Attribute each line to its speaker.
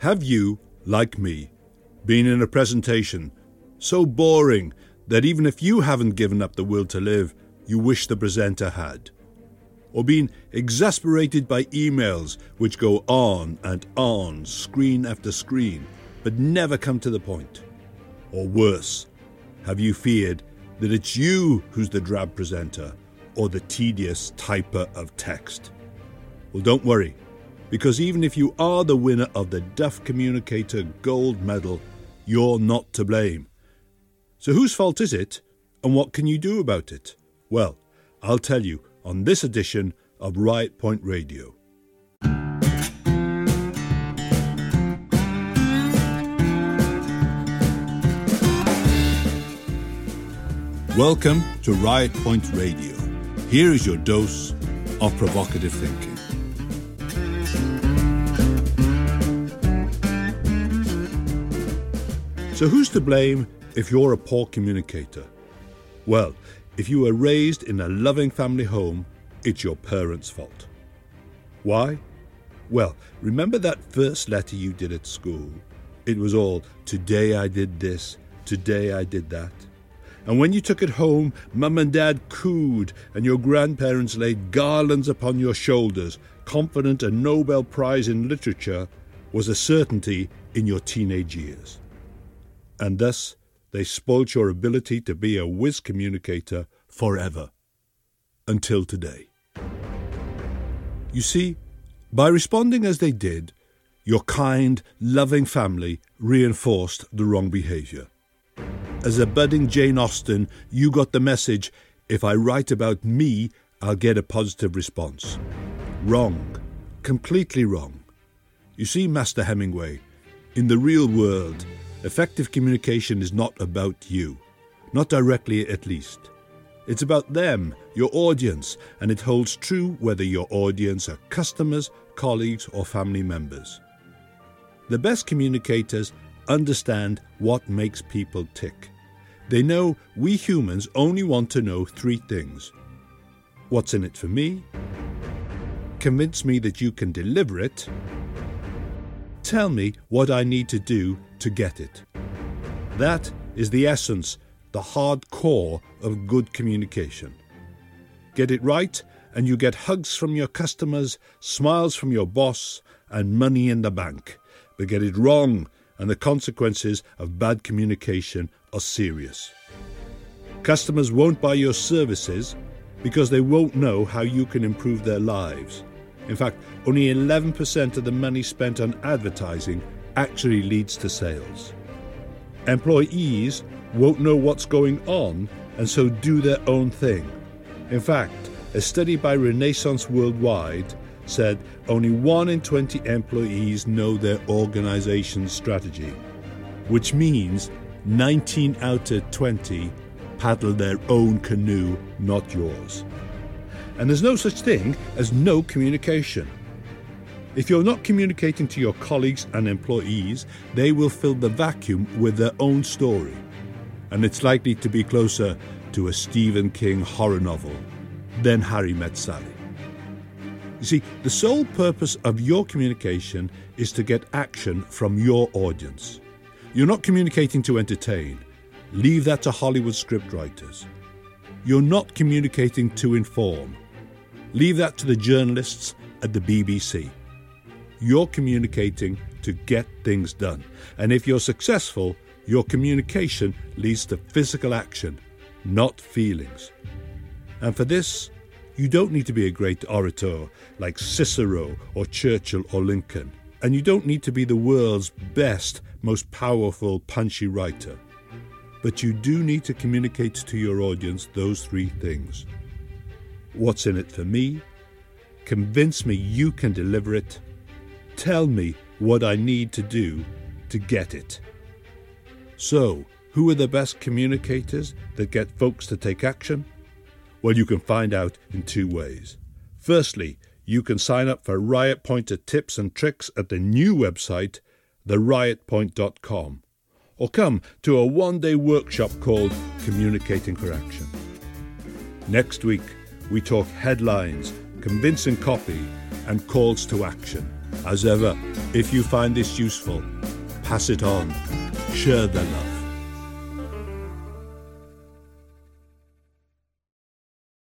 Speaker 1: Have you, like me, been in a presentation so boring that even if you haven't given up the will to live, you wish the presenter had? Or been exasperated by emails which go on and on, screen after screen, but never come to the point? Or worse, have you feared that it's you who's the drab presenter or the tedious typer of text? Well, don't worry because even if you are the winner of the Duff Communicator Gold Medal, you're not to blame. So whose fault is it, and what can you do about it? Well, I'll tell you on this edition of Riot Point Radio. Welcome to Riot Point Radio. Here is your dose of provocative thinking. So, who's to blame if you're a poor communicator? Well, if you were raised in a loving family home, it's your parents' fault. Why? Well, remember that first letter you did at school? It was all, today I did this, today I did that. And when you took it home, mum and dad cooed, and your grandparents laid garlands upon your shoulders, confident a Nobel Prize in literature was a certainty in your teenage years and thus they spoilt your ability to be a whiz communicator forever. Until today. You see, by responding as they did, your kind, loving family reinforced the wrong behaviour. As a budding Jane Austen, you got the message if I write about me, I'll get a positive response. Wrong. Completely wrong. You see, Master Hemingway, in the real world, Effective communication is not about you, not directly at least. It's about them, your audience, and it holds true whether your audience are customers, colleagues, or family members. The best communicators understand what makes people tick. They know we humans only want to know three things what's in it for me, convince me that you can deliver it, tell me what I need to do to get it. That is the essence, the hard core of good communication. Get it right, and you get hugs from your customers, smiles from your boss, and money in the bank. But get it wrong, and the consequences of bad communication are serious. Customers won't buy your services because they won't know how you can improve their lives. In fact, only 11% of the money spent on advertising actually leads to sales. Employees won't know what's going on and so do their own thing. In fact, a study by Renaissance Worldwide said only 1 in 20 employees know their organization's strategy, which means 19 out of 20 paddle their own canoe, not yours. And there's no such thing as no communication. If you're not communicating to your colleagues and employees, they will fill the vacuum with their own story. And it's likely to be closer to a Stephen King horror novel than Harry Met Sally. You see, the sole purpose of your communication is to get action from your audience. You're not communicating to entertain. Leave that to Hollywood scriptwriters. You're not communicating to inform. Leave that to the journalists at the BBC you're communicating to get things done. And if you're successful, your communication leads to physical action, not feelings. And for this, you don't need to be a great orator like Cicero or Churchill or Lincoln. And you don't need to be the world's best, most powerful, punchy writer. But you do need to communicate to your audience those three things. What's in it for me? Convince me you can deliver it tell me what I need to do to get it. So, who are the best communicators that get folks to take action? Well, you can find out in two ways. Firstly, you can sign up for Riot Pointer tips and tricks at the new website, theriotpoint.com, or come to a one day workshop called Communicating for Action. Next week, we talk headlines, convincing copy, and calls to action. As ever, if you find this useful, pass it on. Share the love.